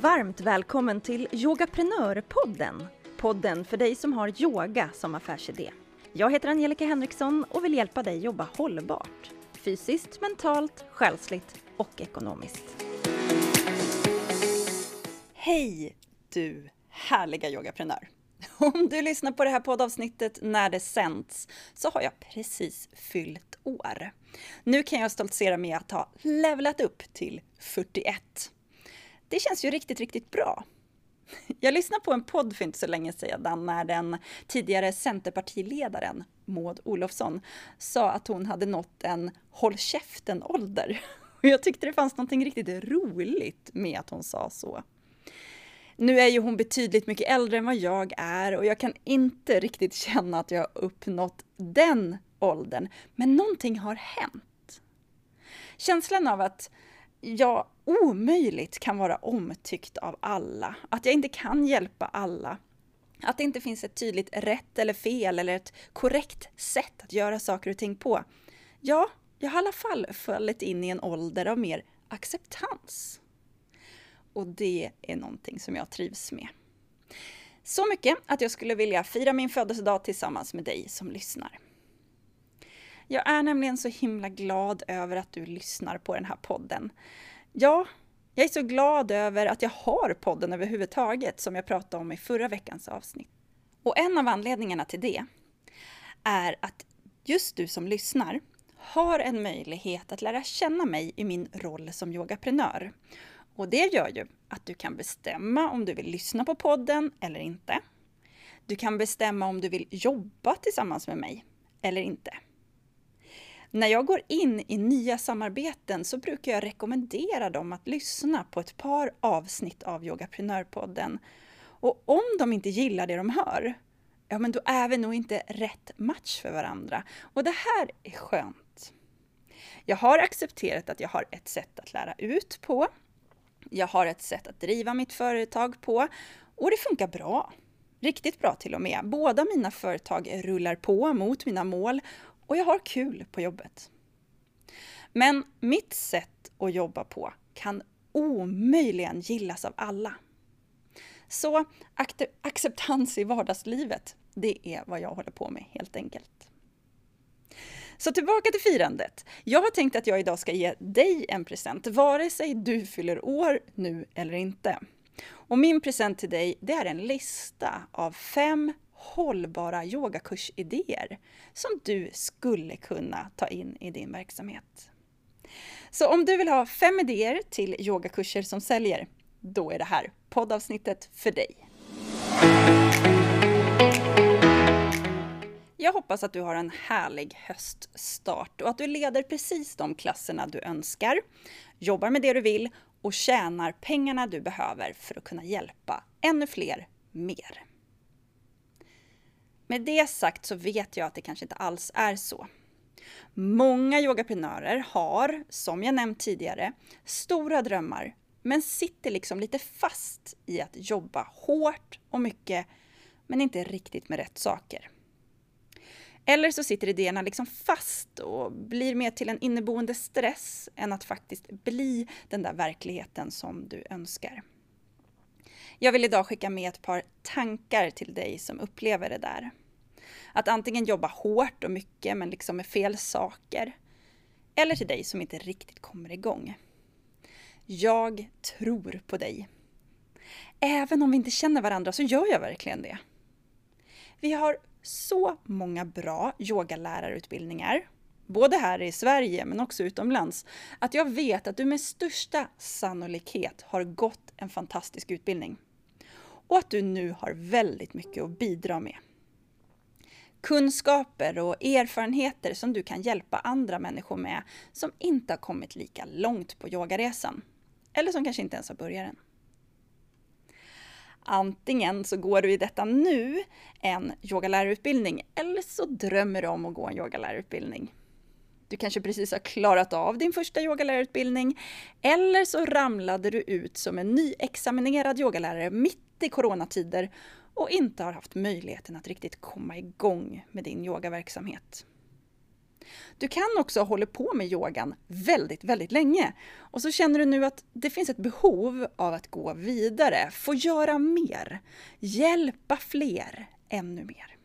Varmt välkommen till Yogaprenörpodden. Podden för dig som har yoga som affärsidé. Jag heter Angelica Henriksson och vill hjälpa dig jobba hållbart. Fysiskt, mentalt, själsligt och ekonomiskt. Hej du härliga yogaprenör! Om du lyssnar på det här poddavsnittet när det sänds så har jag precis fyllt år. Nu kan jag stoltsera med att ha levlat upp till 41. Det känns ju riktigt, riktigt bra. Jag lyssnade på en podd för inte så länge sedan när den tidigare Centerpartiledaren Maud Olofsson sa att hon hade nått en håll käften-ålder. Och jag tyckte det fanns något riktigt roligt med att hon sa så. Nu är ju hon betydligt mycket äldre än vad jag är och jag kan inte riktigt känna att jag har uppnått den åldern. Men någonting har hänt. Känslan av att jag omöjligt kan vara omtyckt av alla, att jag inte kan hjälpa alla, att det inte finns ett tydligt rätt eller fel eller ett korrekt sätt att göra saker och ting på. Ja, jag har i alla fall fallit in i en ålder av mer acceptans. Och det är någonting som jag trivs med. Så mycket att jag skulle vilja fira min födelsedag tillsammans med dig som lyssnar. Jag är nämligen så himla glad över att du lyssnar på den här podden. Ja, jag är så glad över att jag har podden överhuvudtaget som jag pratade om i förra veckans avsnitt. Och en av anledningarna till det är att just du som lyssnar har en möjlighet att lära känna mig i min roll som yogaprenör. Och det gör ju att du kan bestämma om du vill lyssna på podden eller inte. Du kan bestämma om du vill jobba tillsammans med mig eller inte. När jag går in i nya samarbeten så brukar jag rekommendera dem att lyssna på ett par avsnitt av Yogaprenörpodden. Och om de inte gillar det de hör, ja men då är vi nog inte rätt match för varandra. Och det här är skönt. Jag har accepterat att jag har ett sätt att lära ut på. Jag har ett sätt att driva mitt företag på och det funkar bra. Riktigt bra till och med. Båda mina företag rullar på mot mina mål och jag har kul på jobbet. Men mitt sätt att jobba på kan omöjligen gillas av alla. Så acceptans i vardagslivet, det är vad jag håller på med helt enkelt. Så tillbaka till firandet. Jag har tänkt att jag idag ska ge dig en present, vare sig du fyller år nu eller inte. Och min present till dig, det är en lista av fem hållbara yogakursidéer som du skulle kunna ta in i din verksamhet. Så om du vill ha fem idéer till yogakurser som säljer, då är det här poddavsnittet för dig. Jag hoppas att du har en härlig höststart och att du leder precis de klasserna du önskar, jobbar med det du vill och tjänar pengarna du behöver för att kunna hjälpa ännu fler mer. Med det sagt så vet jag att det kanske inte alls är så. Många yogaprenörer har, som jag nämnt tidigare, stora drömmar men sitter liksom lite fast i att jobba hårt och mycket men inte riktigt med rätt saker. Eller så sitter idéerna liksom fast och blir mer till en inneboende stress än att faktiskt bli den där verkligheten som du önskar. Jag vill idag skicka med ett par tankar till dig som upplever det där. Att antingen jobba hårt och mycket men liksom med fel saker. Eller till dig som inte riktigt kommer igång. Jag tror på dig. Även om vi inte känner varandra så gör jag verkligen det. Vi har så många bra yogalärarutbildningar, både här i Sverige men också utomlands, att jag vet att du med största sannolikhet har gått en fantastisk utbildning. Och att du nu har väldigt mycket att bidra med. Kunskaper och erfarenheter som du kan hjälpa andra människor med som inte har kommit lika långt på yogaresan. Eller som kanske inte ens har börjat än. Antingen så går du i detta nu en yogalärarutbildning eller så drömmer du om att gå en yogalärarutbildning. Du kanske precis har klarat av din första yogalärarutbildning eller så ramlade du ut som en nyexaminerad yogalärare mitt i coronatider och inte har haft möjligheten att riktigt komma igång med din yogaverksamhet. Du kan också ha hållit på med yogan väldigt, väldigt länge och så känner du nu att det finns ett behov av att gå vidare, få göra mer, hjälpa fler ännu mer.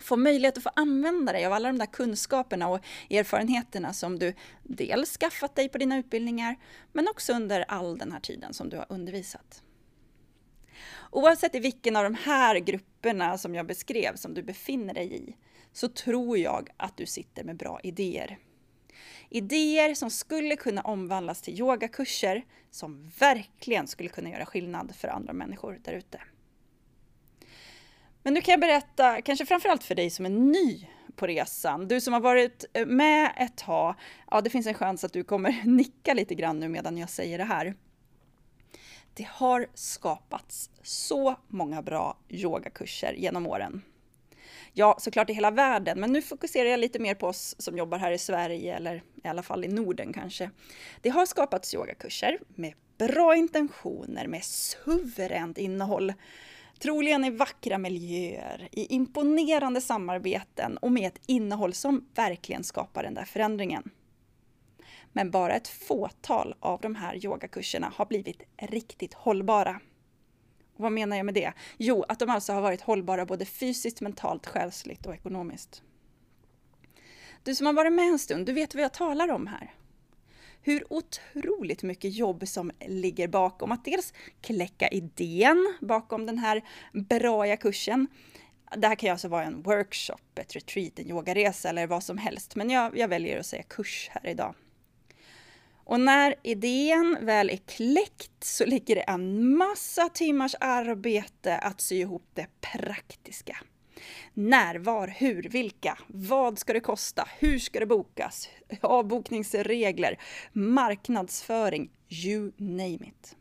Få möjlighet att få använda dig av alla de där kunskaperna och erfarenheterna som du dels skaffat dig på dina utbildningar, men också under all den här tiden som du har undervisat. Oavsett i vilken av de här grupperna som jag beskrev som du befinner dig i, så tror jag att du sitter med bra idéer. Idéer som skulle kunna omvandlas till yogakurser som verkligen skulle kunna göra skillnad för andra människor där ute. Men nu kan jag berätta, kanske framförallt för dig som är ny på resan. Du som har varit eh, med ett tag, ja det finns en chans att du kommer nicka lite grann nu medan jag säger det här. Det har skapats så många bra yogakurser genom åren. Ja, såklart i hela världen, men nu fokuserar jag lite mer på oss som jobbar här i Sverige, eller i alla fall i Norden kanske. Det har skapats yogakurser med bra intentioner, med suveränt innehåll. Troligen i vackra miljöer, i imponerande samarbeten och med ett innehåll som verkligen skapar den där förändringen. Men bara ett fåtal av de här yogakurserna har blivit riktigt hållbara. Och vad menar jag med det? Jo, att de alltså har varit hållbara både fysiskt, mentalt, själsligt och ekonomiskt. Du som har varit med en stund, du vet vad jag talar om här. Hur otroligt mycket jobb som ligger bakom att dels kläcka idén bakom den här braja kursen. Det här kan ju alltså vara en workshop, ett retreat, en yogaresa eller vad som helst, men jag, jag väljer att säga kurs här idag. Och när idén väl är kläckt så ligger det en massa timmars arbete att sy ihop det praktiska. När, var, hur, vilka, vad ska det kosta, hur ska det bokas, avbokningsregler, marknadsföring, you name it.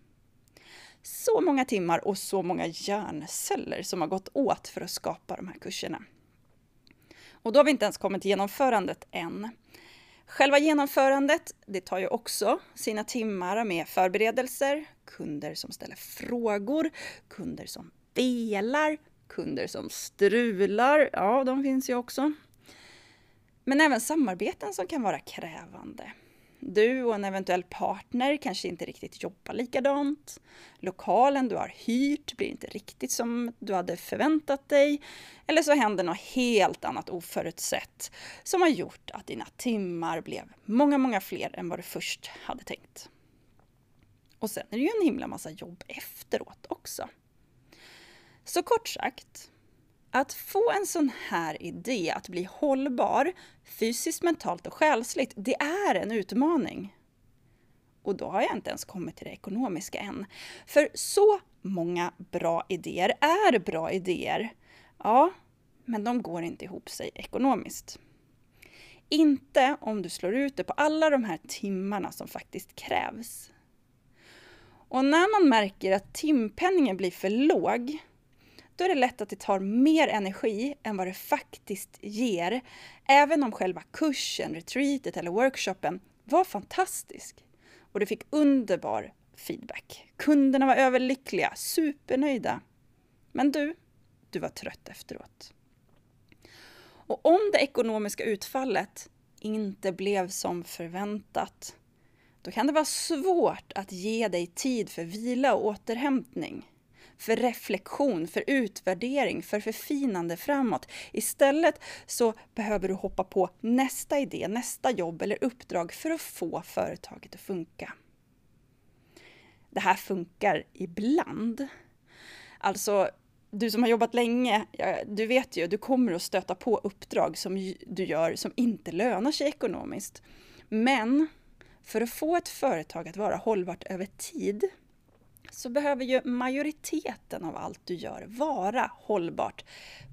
Så många timmar och så många hjärnceller som har gått åt för att skapa de här kurserna. Och då har vi inte ens kommit till genomförandet än. Själva genomförandet, det tar ju också sina timmar med förberedelser, kunder som ställer frågor, kunder som velar, kunder som strular, ja de finns ju också. Men även samarbeten som kan vara krävande. Du och en eventuell partner kanske inte riktigt jobbar likadant. Lokalen du har hyrt blir inte riktigt som du hade förväntat dig. Eller så händer något helt annat oförutsett som har gjort att dina timmar blev många, många fler än vad du först hade tänkt. Och sen är det ju en himla massa jobb efteråt också. Så kort sagt, att få en sån här idé att bli hållbar fysiskt, mentalt och själsligt, det är en utmaning. Och då har jag inte ens kommit till det ekonomiska än. För så många bra idéer är bra idéer. Ja, men de går inte ihop sig ekonomiskt. Inte om du slår ut det på alla de här timmarna som faktiskt krävs. Och när man märker att timpenningen blir för låg, då är det lätt att det tar mer energi än vad det faktiskt ger, även om själva kursen, retreatet eller workshopen var fantastisk. Och du fick underbar feedback. Kunderna var överlyckliga, supernöjda. Men du, du var trött efteråt. Och om det ekonomiska utfallet inte blev som förväntat, då kan det vara svårt att ge dig tid för vila och återhämtning för reflektion, för utvärdering, för förfinande framåt. Istället så behöver du hoppa på nästa idé, nästa jobb eller uppdrag för att få företaget att funka. Det här funkar ibland. Alltså, du som har jobbat länge, du vet ju, du kommer att stöta på uppdrag som du gör som inte lönar sig ekonomiskt. Men för att få ett företag att vara hållbart över tid så behöver ju majoriteten av allt du gör vara hållbart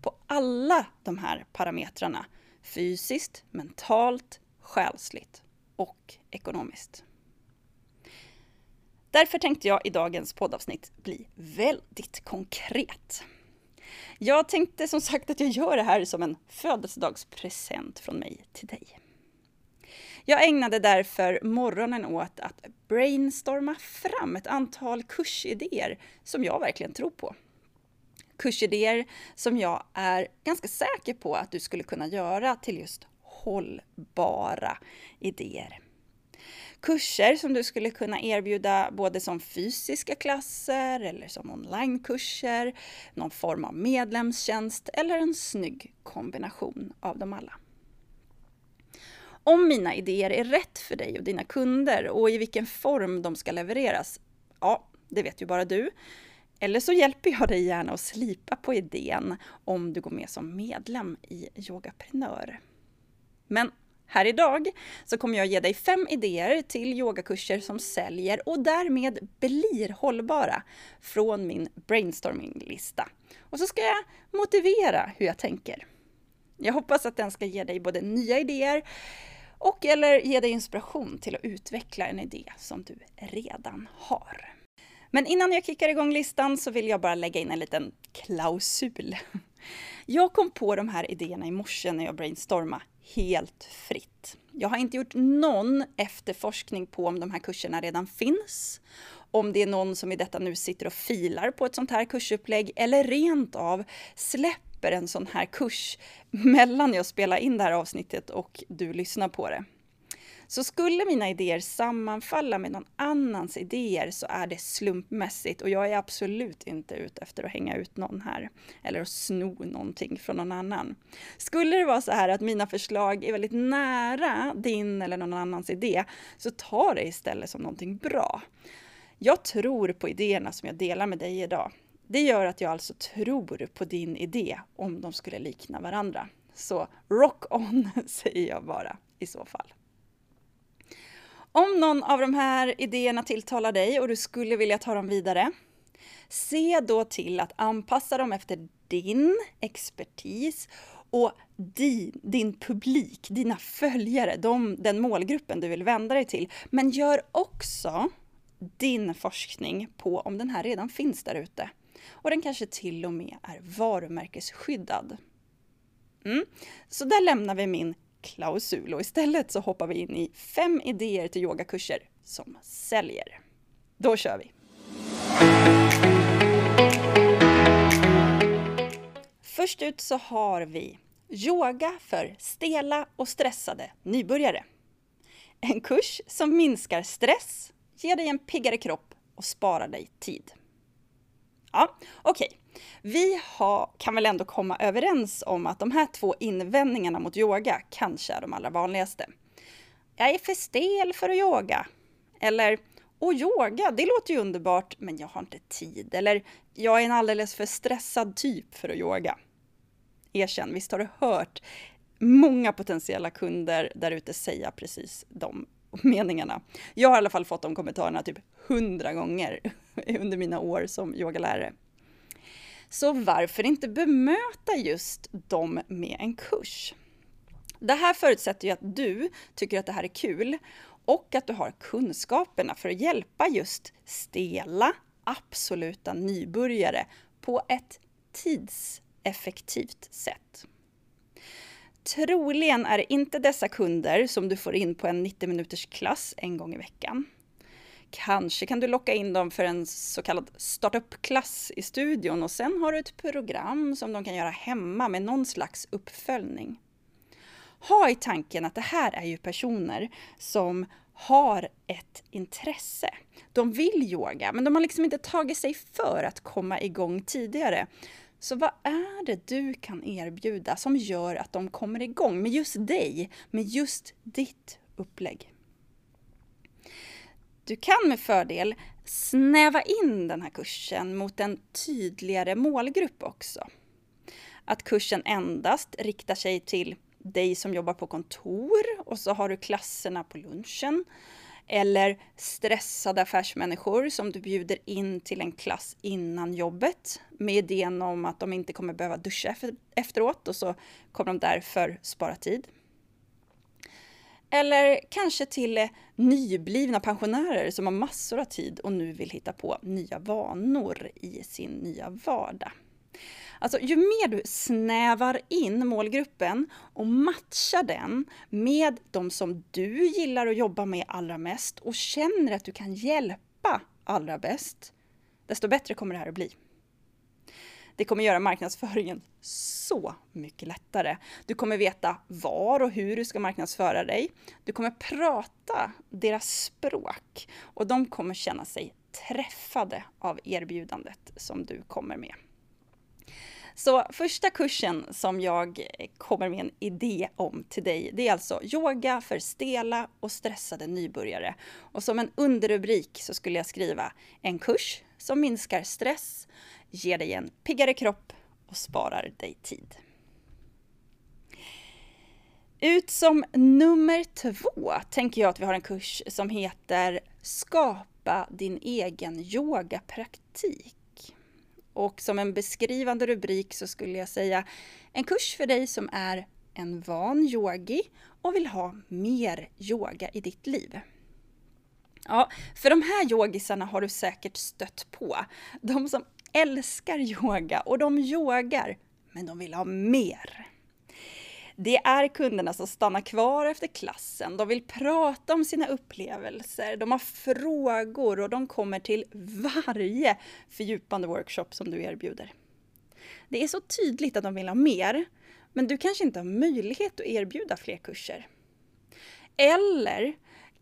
på alla de här parametrarna. Fysiskt, mentalt, själsligt och ekonomiskt. Därför tänkte jag i dagens poddavsnitt bli väldigt konkret. Jag tänkte som sagt att jag gör det här som en födelsedagspresent från mig till dig. Jag ägnade därför morgonen åt att brainstorma fram ett antal kursidéer som jag verkligen tror på. Kursidéer som jag är ganska säker på att du skulle kunna göra till just hållbara idéer. Kurser som du skulle kunna erbjuda både som fysiska klasser eller som onlinekurser, någon form av medlemstjänst eller en snygg kombination av dem alla. Om mina idéer är rätt för dig och dina kunder och i vilken form de ska levereras, ja, det vet ju bara du. Eller så hjälper jag dig gärna att slipa på idén om du går med som medlem i Yogaprenör. Men här idag så kommer jag ge dig fem idéer till yogakurser som säljer och därmed blir hållbara från min brainstorminglista. Och så ska jag motivera hur jag tänker. Jag hoppas att den ska ge dig både nya idéer och eller ge dig inspiration till att utveckla en idé som du redan har. Men innan jag kickar igång listan så vill jag bara lägga in en liten klausul. Jag kom på de här idéerna i morse när jag brainstormade helt fritt. Jag har inte gjort någon efterforskning på om de här kurserna redan finns, om det är någon som i detta nu sitter och filar på ett sånt här kursupplägg eller rent av släpper en sån här kurs mellan jag spelar in det här avsnittet och du lyssnar på det. Så skulle mina idéer sammanfalla med någon annans idéer så är det slumpmässigt och jag är absolut inte ute efter att hänga ut någon här eller att sno någonting från någon annan. Skulle det vara så här att mina förslag är väldigt nära din eller någon annans idé så ta det istället som någonting bra. Jag tror på idéerna som jag delar med dig idag. Det gör att jag alltså tror på din idé om de skulle likna varandra. Så rock on säger jag bara i så fall. Om någon av de här idéerna tilltalar dig och du skulle vilja ta dem vidare, se då till att anpassa dem efter din expertis och din, din publik, dina följare, de, den målgruppen du vill vända dig till. Men gör också din forskning på om den här redan finns där ute. Och den kanske till och med är varumärkesskyddad. Mm. Så där lämnar vi min klausul och istället så hoppar vi in i fem idéer till yogakurser som säljer. Då kör vi! Först ut så har vi Yoga för stela och stressade nybörjare. En kurs som minskar stress, ger dig en piggare kropp och sparar dig tid. Ja, okej. Okay. Vi har, kan väl ändå komma överens om att de här två invändningarna mot yoga kanske är de allra vanligaste. Jag är för stel för att yoga. Eller, och yoga, det låter ju underbart, men jag har inte tid. Eller, jag är en alldeles för stressad typ för att yoga. Erkänn, visst har du hört många potentiella kunder där ute säga precis de meningarna. Jag har i alla fall fått de kommentarerna typ hundra gånger under mina år som yogalärare. Så varför inte bemöta just dem med en kurs? Det här förutsätter ju att du tycker att det här är kul och att du har kunskaperna för att hjälpa just stela, absoluta nybörjare på ett tidseffektivt sätt. Troligen är det inte dessa kunder som du får in på en 90 minuters klass en gång i veckan. Kanske kan du locka in dem för en så kallad startup-klass i studion och sen har du ett program som de kan göra hemma med någon slags uppföljning. Ha i tanken att det här är ju personer som har ett intresse. De vill yoga, men de har liksom inte tagit sig för att komma igång tidigare. Så vad är det du kan erbjuda som gör att de kommer igång med just dig, med just ditt upplägg? Du kan med fördel snäva in den här kursen mot en tydligare målgrupp också. Att kursen endast riktar sig till dig som jobbar på kontor och så har du klasserna på lunchen. Eller stressade affärsmänniskor som du bjuder in till en klass innan jobbet med idén om att de inte kommer behöva duscha efteråt och så kommer de därför spara tid. Eller kanske till nyblivna pensionärer som har massor av tid och nu vill hitta på nya vanor i sin nya vardag. Alltså ju mer du snävar in målgruppen och matchar den med de som du gillar att jobba med allra mest och känner att du kan hjälpa allra bäst, desto bättre kommer det här att bli. Det kommer göra marknadsföringen så mycket lättare. Du kommer veta var och hur du ska marknadsföra dig. Du kommer prata deras språk och de kommer känna sig träffade av erbjudandet som du kommer med. Så första kursen som jag kommer med en idé om till dig, det är alltså yoga för stela och stressade nybörjare. Och som en underrubrik så skulle jag skriva en kurs som minskar stress, ger dig en piggare kropp och sparar dig tid. Ut som nummer två tänker jag att vi har en kurs som heter Skapa din egen yogapraktik. Och som en beskrivande rubrik så skulle jag säga en kurs för dig som är en van yogi och vill ha mer yoga i ditt liv. Ja, för de här yogisarna har du säkert stött på. De som älskar yoga och de yogar, men de vill ha mer. Det är kunderna som stannar kvar efter klassen. De vill prata om sina upplevelser. De har frågor och de kommer till varje fördjupande workshop som du erbjuder. Det är så tydligt att de vill ha mer, men du kanske inte har möjlighet att erbjuda fler kurser. Eller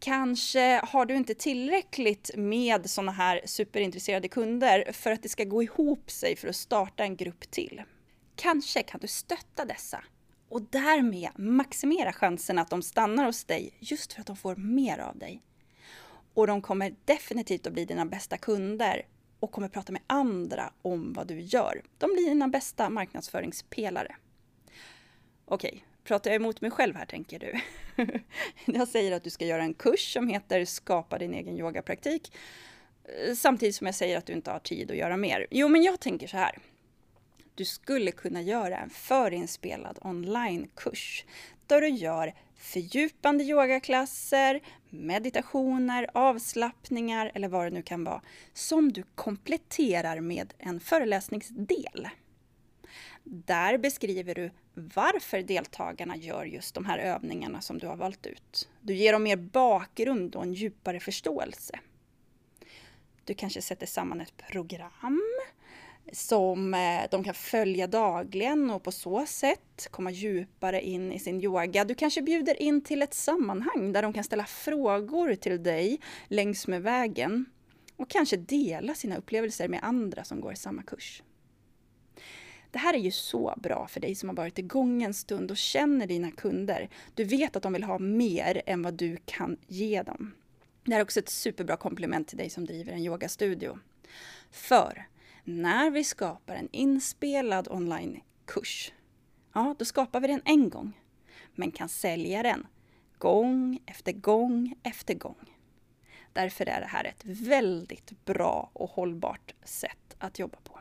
kanske har du inte tillräckligt med sådana här superintresserade kunder för att det ska gå ihop sig för att starta en grupp till. Kanske kan du stötta dessa och därmed maximera chansen att de stannar hos dig just för att de får mer av dig. Och de kommer definitivt att bli dina bästa kunder och kommer prata med andra om vad du gör. De blir dina bästa marknadsföringspelare. Okej, pratar jag emot mig själv här tänker du? jag säger att du ska göra en kurs som heter Skapa din egen yogapraktik eh, samtidigt som jag säger att du inte har tid att göra mer. Jo, men jag tänker så här du skulle kunna göra en förinspelad onlinekurs där du gör fördjupande yogaklasser, meditationer, avslappningar eller vad det nu kan vara som du kompletterar med en föreläsningsdel. Där beskriver du varför deltagarna gör just de här övningarna som du har valt ut. Du ger dem mer bakgrund och en djupare förståelse. Du kanske sätter samman ett program som eh, de kan följa dagligen och på så sätt komma djupare in i sin yoga. Du kanske bjuder in till ett sammanhang där de kan ställa frågor till dig längs med vägen och kanske dela sina upplevelser med andra som går samma kurs. Det här är ju så bra för dig som har varit igång en stund och känner dina kunder. Du vet att de vill ha mer än vad du kan ge dem. Det här är också ett superbra komplement till dig som driver en yogastudio. För när vi skapar en inspelad onlinekurs, ja, då skapar vi den en gång, men kan sälja den gång efter gång efter gång. Därför är det här ett väldigt bra och hållbart sätt att jobba på.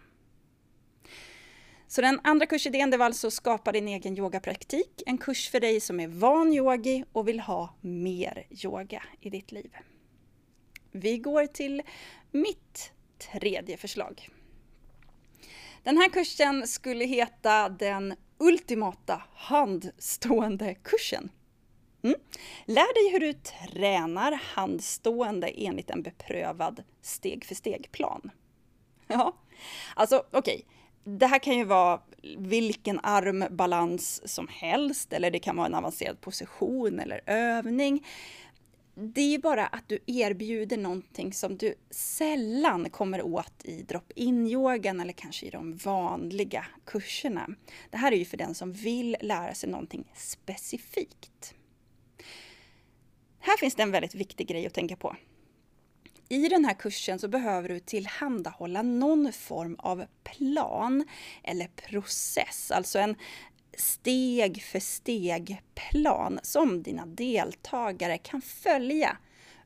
Så den andra kursidén det var alltså Skapa din egen yogapraktik. En kurs för dig som är van yogi och vill ha mer yoga i ditt liv. Vi går till mitt tredje förslag. Den här kursen skulle heta den ultimata handstående kursen. Mm. Lär dig hur du tränar handstående enligt en beprövad steg för steg-plan. Ja, alltså okej. Okay. Det här kan ju vara vilken armbalans som helst eller det kan vara en avancerad position eller övning det är ju bara att du erbjuder någonting som du sällan kommer åt i drop-in-yogan eller kanske i de vanliga kurserna. Det här är ju för den som vill lära sig någonting specifikt. Här finns det en väldigt viktig grej att tänka på. I den här kursen så behöver du tillhandahålla någon form av plan eller process, alltså en steg för steg plan som dina deltagare kan följa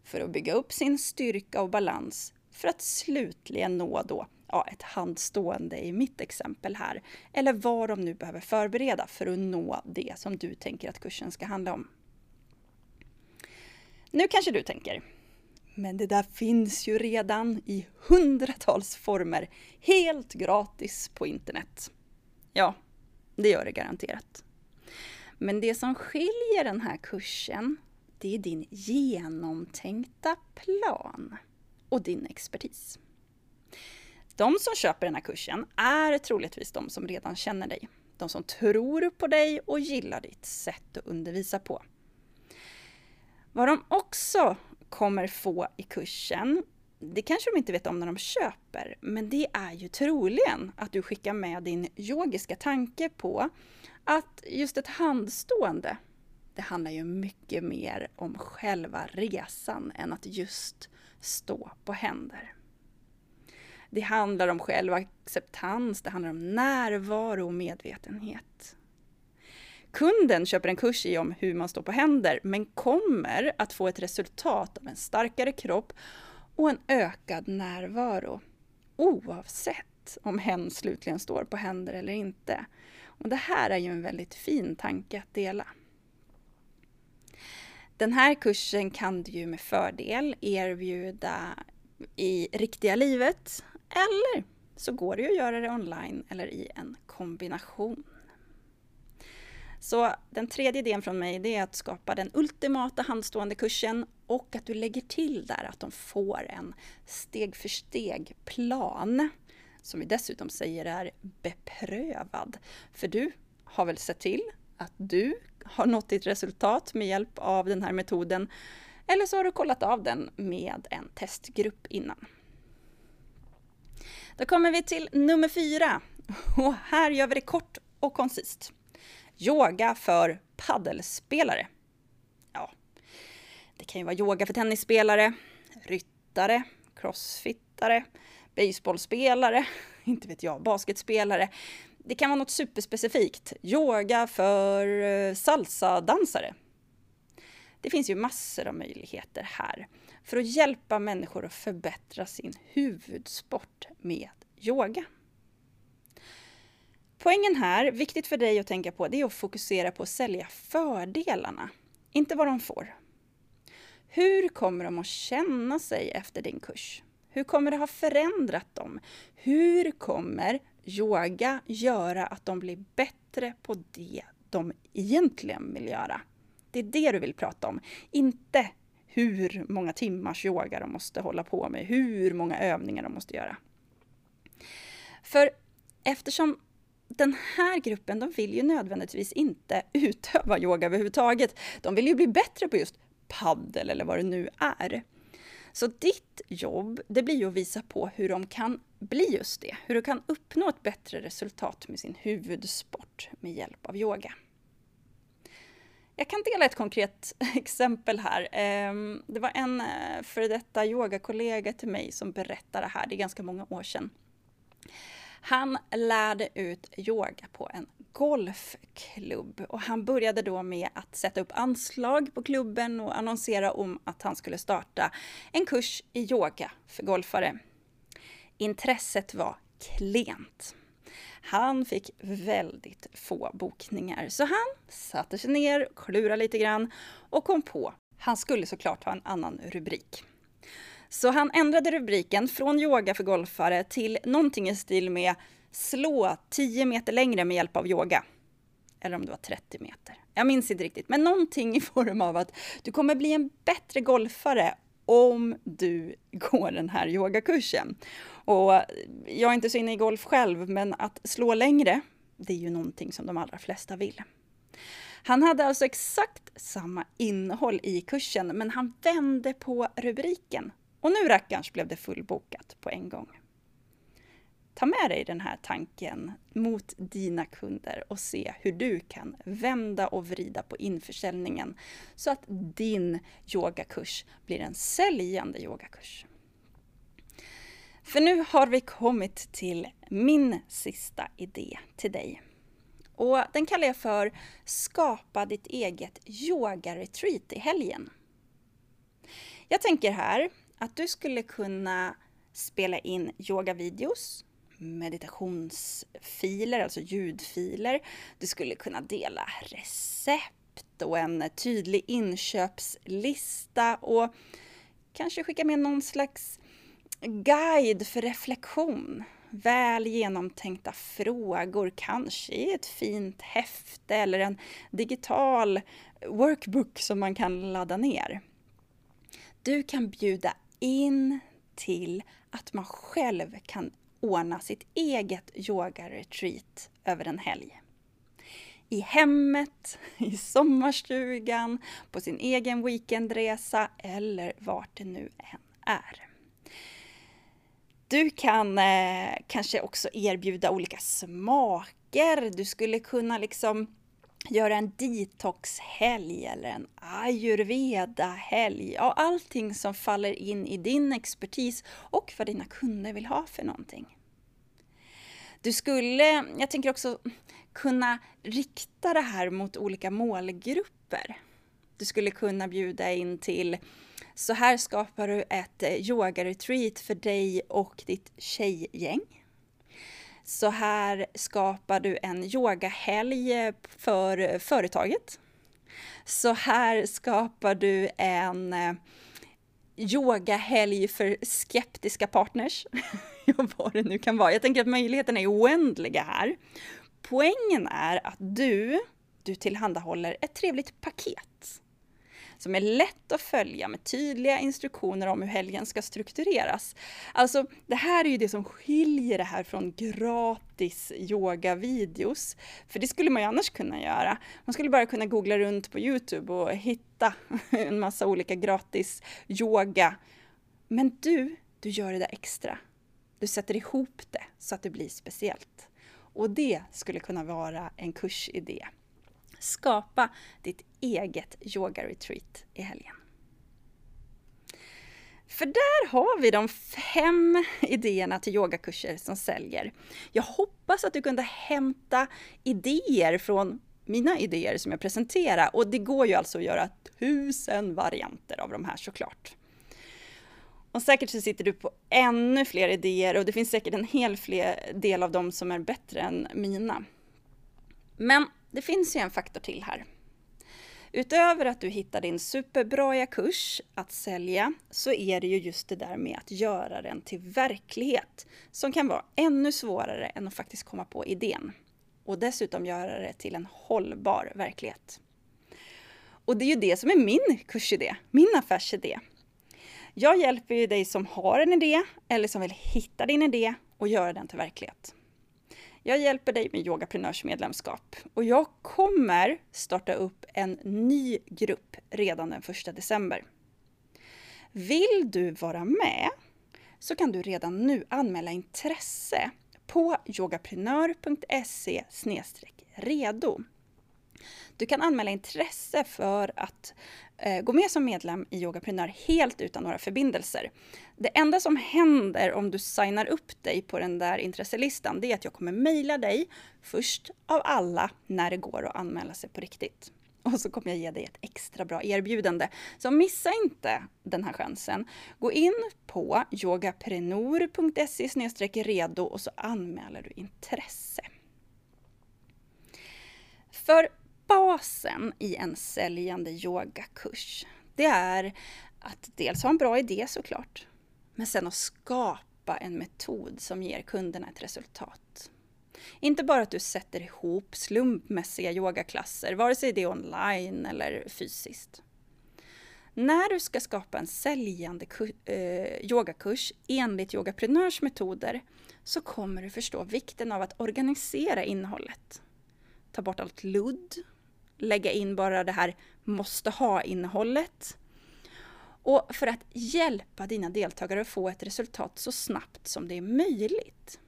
för att bygga upp sin styrka och balans för att slutligen nå då ja, ett handstående i mitt exempel här, eller vad de nu behöver förbereda för att nå det som du tänker att kursen ska handla om. Nu kanske du tänker, men det där finns ju redan i hundratals former helt gratis på internet. Ja, det gör det garanterat. Men det som skiljer den här kursen, det är din genomtänkta plan och din expertis. De som köper den här kursen är troligtvis de som redan känner dig. De som tror på dig och gillar ditt sätt att undervisa på. Vad de också kommer få i kursen, det kanske de inte vet om när de köper, men det är ju troligen att du skickar med din yogiska tanke på att just ett handstående, det handlar ju mycket mer om själva resan än att just stå på händer. Det handlar om självacceptans, det handlar om närvaro och medvetenhet. Kunden köper en kurs i om hur man står på händer, men kommer att få ett resultat av en starkare kropp och en ökad närvaro. Oavsett om hen slutligen står på händer eller inte. Och det här är ju en väldigt fin tanke att dela. Den här kursen kan du ju med fördel erbjuda i riktiga livet eller så går det ju att göra det online eller i en kombination. Så den tredje idén från mig det är att skapa den ultimata handstående kursen och att du lägger till där att de får en steg för steg plan som vi dessutom säger är beprövad. För du har väl sett till att du har nått ditt resultat med hjälp av den här metoden eller så har du kollat av den med en testgrupp innan. Då kommer vi till nummer fyra och här gör vi det kort och koncist. Yoga för paddelspelare. Ja, det kan ju vara yoga för tennisspelare, ryttare, crossfittare, baseballspelare, inte vet jag, basketspelare. Det kan vara något superspecifikt. Yoga för eh, salsadansare. Det finns ju massor av möjligheter här för att hjälpa människor att förbättra sin huvudsport med yoga. Poängen här, viktigt för dig att tänka på, det är att fokusera på att sälja fördelarna, inte vad de får. Hur kommer de att känna sig efter din kurs? Hur kommer det ha förändrat dem? Hur kommer yoga göra att de blir bättre på det de egentligen vill göra? Det är det du vill prata om, inte hur många timmars yoga de måste hålla på med, hur många övningar de måste göra. För eftersom den här gruppen, de vill ju nödvändigtvis inte utöva yoga överhuvudtaget. De vill ju bli bättre på just paddel eller vad det nu är. Så ditt jobb, det blir ju att visa på hur de kan bli just det. Hur de kan uppnå ett bättre resultat med sin huvudsport med hjälp av yoga. Jag kan dela ett konkret exempel här. Ehm, det var en eh, före detta yogakollega till mig som berättade det här, det är ganska många år sedan. Han lärde ut yoga på en golfklubb och han började då med att sätta upp anslag på klubben och annonsera om att han skulle starta en kurs i yoga för golfare. Intresset var klent. Han fick väldigt få bokningar så han satte sig ner, klurade lite grann och kom på han skulle såklart ha en annan rubrik. Så han ändrade rubriken från yoga för golfare till någonting i stil med slå 10 meter längre med hjälp av yoga. Eller om det var 30 meter. Jag minns inte riktigt, men någonting i form av att du kommer bli en bättre golfare om du går den här yogakursen. Och jag är inte så inne i golf själv, men att slå längre, det är ju någonting som de allra flesta vill. Han hade alltså exakt samma innehåll i kursen, men han vände på rubriken. Och nu rackarns blev det fullbokat på en gång. Ta med dig den här tanken mot dina kunder och se hur du kan vända och vrida på införsäljningen så att din yogakurs blir en säljande yogakurs. För nu har vi kommit till min sista idé till dig. Och den kallar jag för Skapa ditt eget yogaretreat i helgen. Jag tänker här att du skulle kunna spela in yogavideos meditationsfiler, alltså ljudfiler. Du skulle kunna dela recept och en tydlig inköpslista och kanske skicka med någon slags guide för reflektion. Väl genomtänkta frågor, kanske i ett fint häfte eller en digital workbook som man kan ladda ner. Du kan bjuda in till att man själv kan ordna sitt eget yogaretreat över en helg. I hemmet, i sommarstugan, på sin egen weekendresa eller vart det nu än är. Du kan eh, kanske också erbjuda olika smaker. Du skulle kunna liksom göra en detoxhelg eller en ayurveda-helg. Ja, allting som faller in i din expertis och vad dina kunder vill ha för någonting. Du skulle, jag tänker också kunna rikta det här mot olika målgrupper. Du skulle kunna bjuda in till så här skapar du ett eh, yoga-retreat för dig och ditt tjejgäng. Så här skapar du en yogahelg för företaget. Så här skapar du en eh, yogahelg för skeptiska partners. Vad det nu kan vara. Jag tänker att möjligheterna är oändliga här. Poängen är att du, du tillhandahåller ett trevligt paket som är lätt att följa med tydliga instruktioner om hur helgen ska struktureras. Alltså, det här är ju det som skiljer det här från gratis yogavideos. För det skulle man ju annars kunna göra. Man skulle bara kunna googla runt på Youtube och hitta en massa olika gratis yoga. Men du, du gör det där extra. Du sätter ihop det så att det blir speciellt. Och det skulle kunna vara en kursidé. Skapa ditt eget yoga-retreat i helgen. För där har vi de fem idéerna till yogakurser som säljer. Jag hoppas att du kunde hämta idéer från mina idéer som jag presenterar och det går ju alltså att göra tusen varianter av de här såklart. Och säkert så sitter du på ännu fler idéer och det finns säkert en hel fler del av dem som är bättre än mina. Men det finns ju en faktor till här. Utöver att du hittar din superbra kurs att sälja så är det ju just det där med att göra den till verklighet som kan vara ännu svårare än att faktiskt komma på idén. Och dessutom göra det till en hållbar verklighet. Och det är ju det som är min kursidé, min affärsidé. Jag hjälper ju dig som har en idé eller som vill hitta din idé och göra den till verklighet. Jag hjälper dig med Yogaprenörsmedlemskap och jag kommer starta upp en ny grupp redan den 1 december. Vill du vara med så kan du redan nu anmäla intresse på yogaprenör.se redo. Du kan anmäla intresse för att Eh, gå med som medlem i Yogaprenör helt utan några förbindelser. Det enda som händer om du signar upp dig på den där intresselistan, det är att jag kommer mejla dig först av alla när det går att anmäla sig på riktigt. Och så kommer jag ge dig ett extra bra erbjudande. Så missa inte den här chansen. Gå in på yogaprenor.se redo och så anmäler du intresse. För basen i en säljande yogakurs, det är att dels ha en bra idé såklart, men sen att skapa en metod som ger kunderna ett resultat. Inte bara att du sätter ihop slumpmässiga yogaklasser, vare sig det är online eller fysiskt. När du ska skapa en säljande eh, yogakurs enligt Yogaprenörs metoder så kommer du förstå vikten av att organisera innehållet. Ta bort allt ludd, lägga in bara det här måste ha-innehållet. Och för att hjälpa dina deltagare att få ett resultat så snabbt som det är möjligt.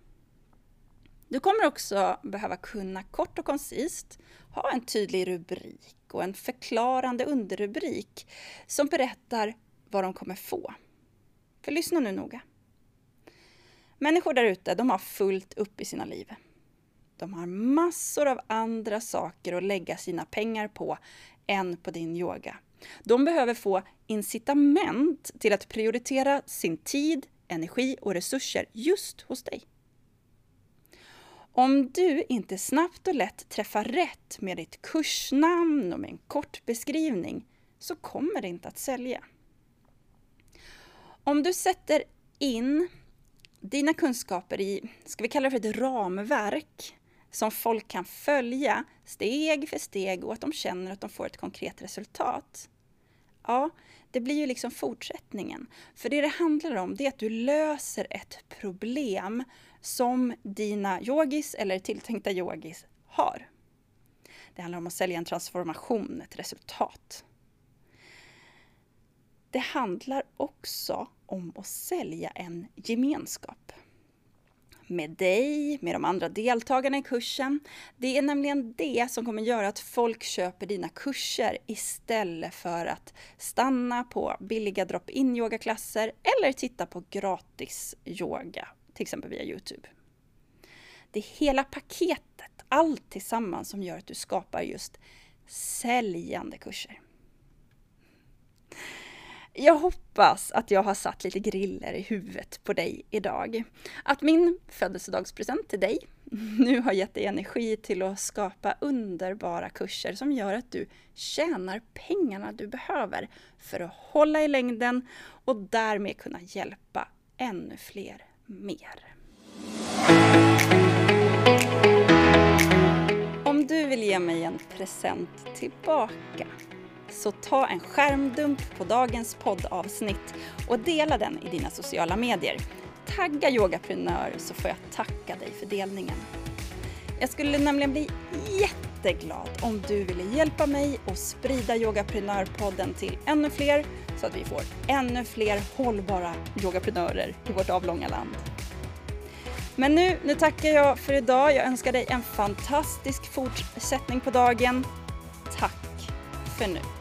Du kommer också behöva kunna kort och koncist ha en tydlig rubrik och en förklarande underrubrik som berättar vad de kommer få. För lyssna nu noga. Människor där ute, de har fullt upp i sina liv. De har massor av andra saker att lägga sina pengar på än på din yoga. De behöver få incitament till att prioritera sin tid, energi och resurser just hos dig. Om du inte snabbt och lätt träffar rätt med ditt kursnamn och med en kort beskrivning så kommer det inte att sälja. Om du sätter in dina kunskaper i, ska vi kalla det för ett ramverk, som folk kan följa steg för steg och att de känner att de får ett konkret resultat. Ja, det blir ju liksom fortsättningen. För det det handlar om det är att du löser ett problem som dina yogis eller tilltänkta yogis har. Det handlar om att sälja en transformation, ett resultat. Det handlar också om att sälja en gemenskap med dig, med de andra deltagarna i kursen. Det är nämligen det som kommer göra att folk köper dina kurser istället för att stanna på billiga drop-in yogaklasser eller titta på gratis yoga, till exempel via Youtube. Det är hela paketet, allt tillsammans som gör att du skapar just säljande kurser. Jag hoppas att jag har satt lite griller i huvudet på dig idag. Att min födelsedagspresent till dig nu har gett dig energi till att skapa underbara kurser som gör att du tjänar pengarna du behöver för att hålla i längden och därmed kunna hjälpa ännu fler mer. Om du vill ge mig en present tillbaka så ta en skärmdump på dagens poddavsnitt och dela den i dina sociala medier. Tagga yogaprenör så får jag tacka dig för delningen. Jag skulle nämligen bli jätteglad om du ville hjälpa mig och sprida Yogaprenörpodden till ännu fler så att vi får ännu fler hållbara yogaprenörer i vårt avlånga land. Men nu, nu tackar jag för idag. Jag önskar dig en fantastisk fortsättning på dagen. Tack för nu.